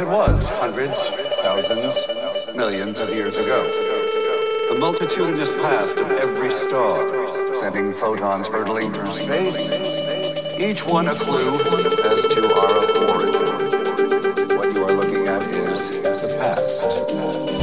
it was hundreds, thousands, millions of years ago. The multitudinous past of every star, sending photons hurtling through space, each one a clue as to our origin. What you are looking at is the past.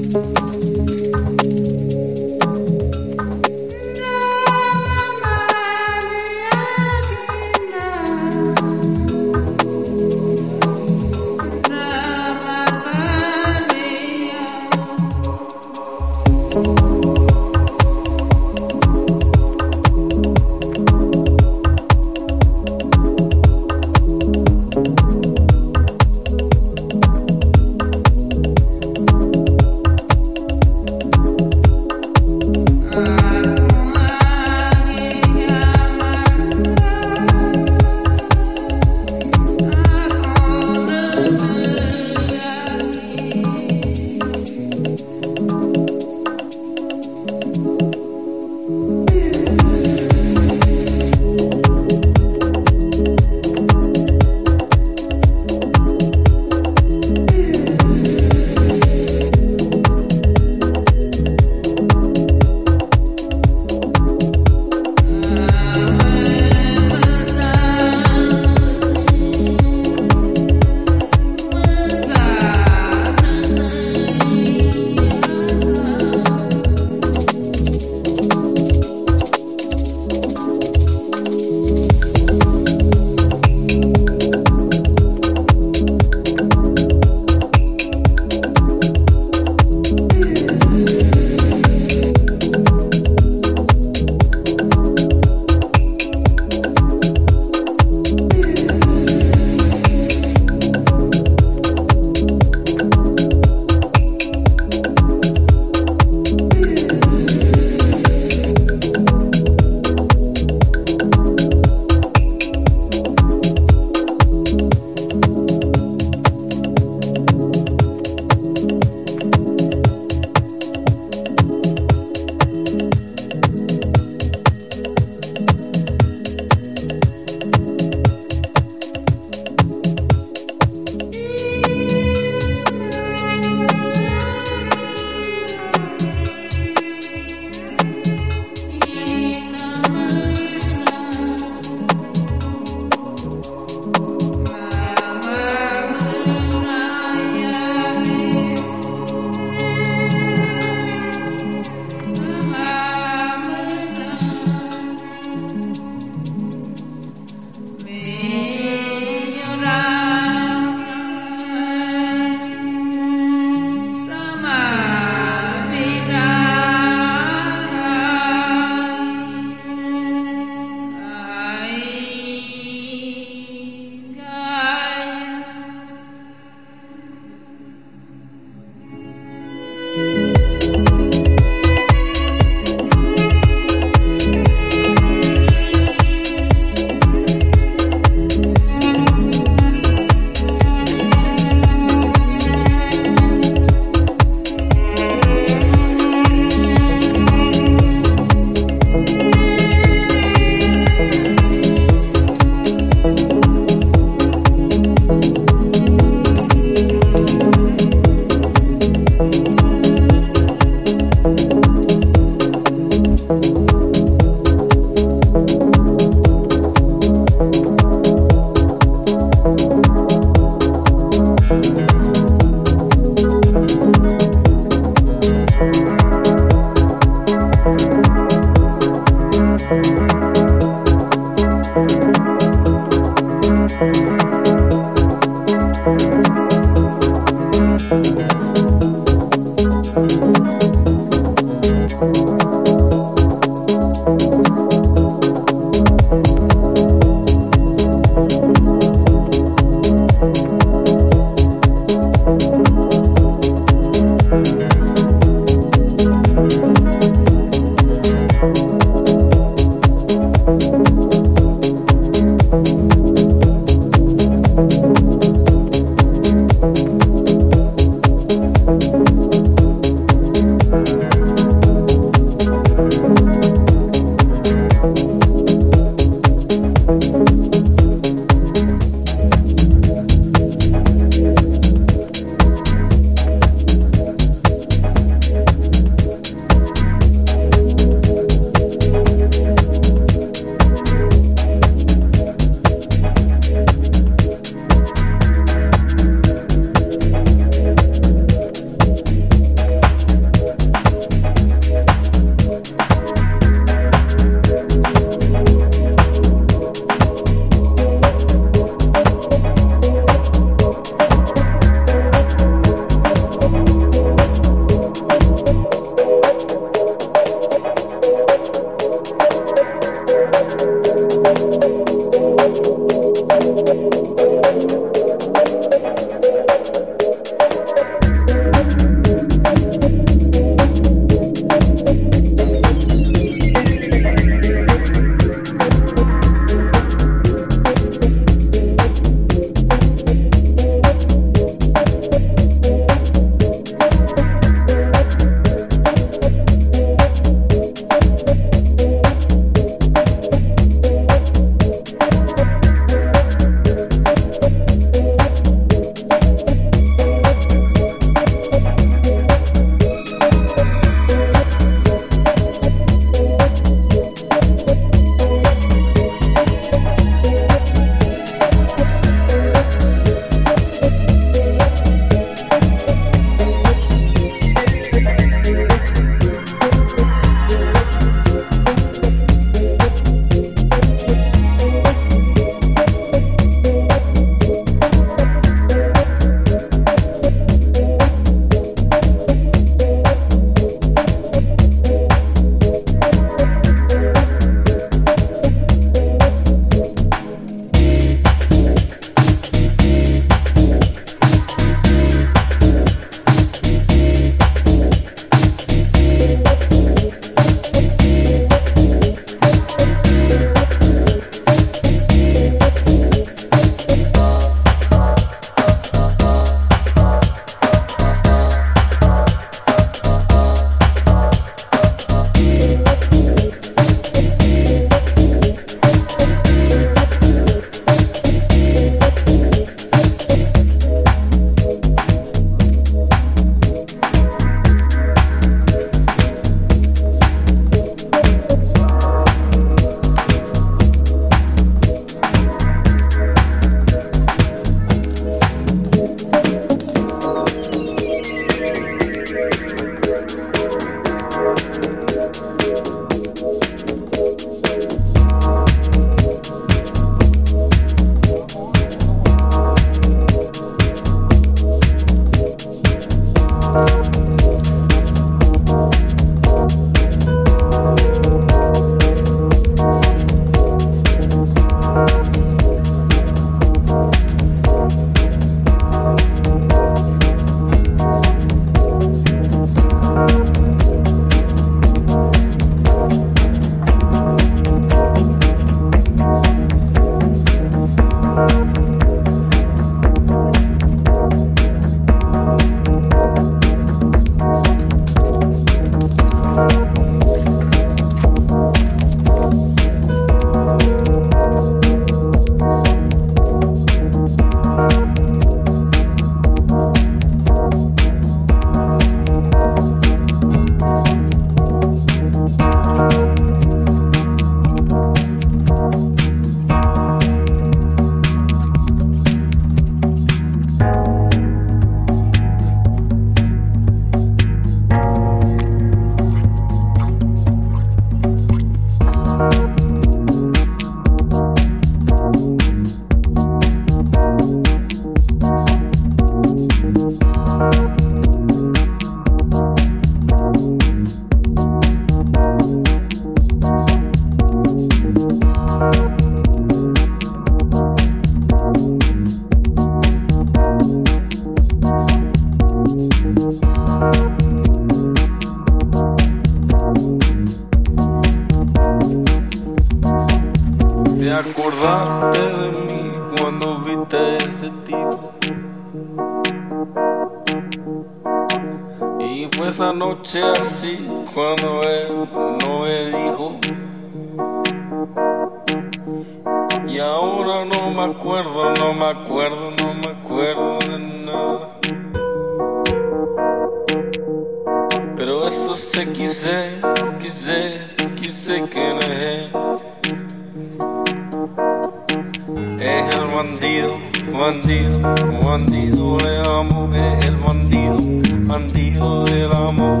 bandido del amor.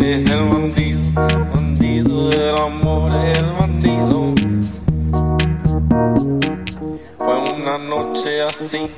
Es el bandido, bandido del amor, el bandido. Fue una noche así.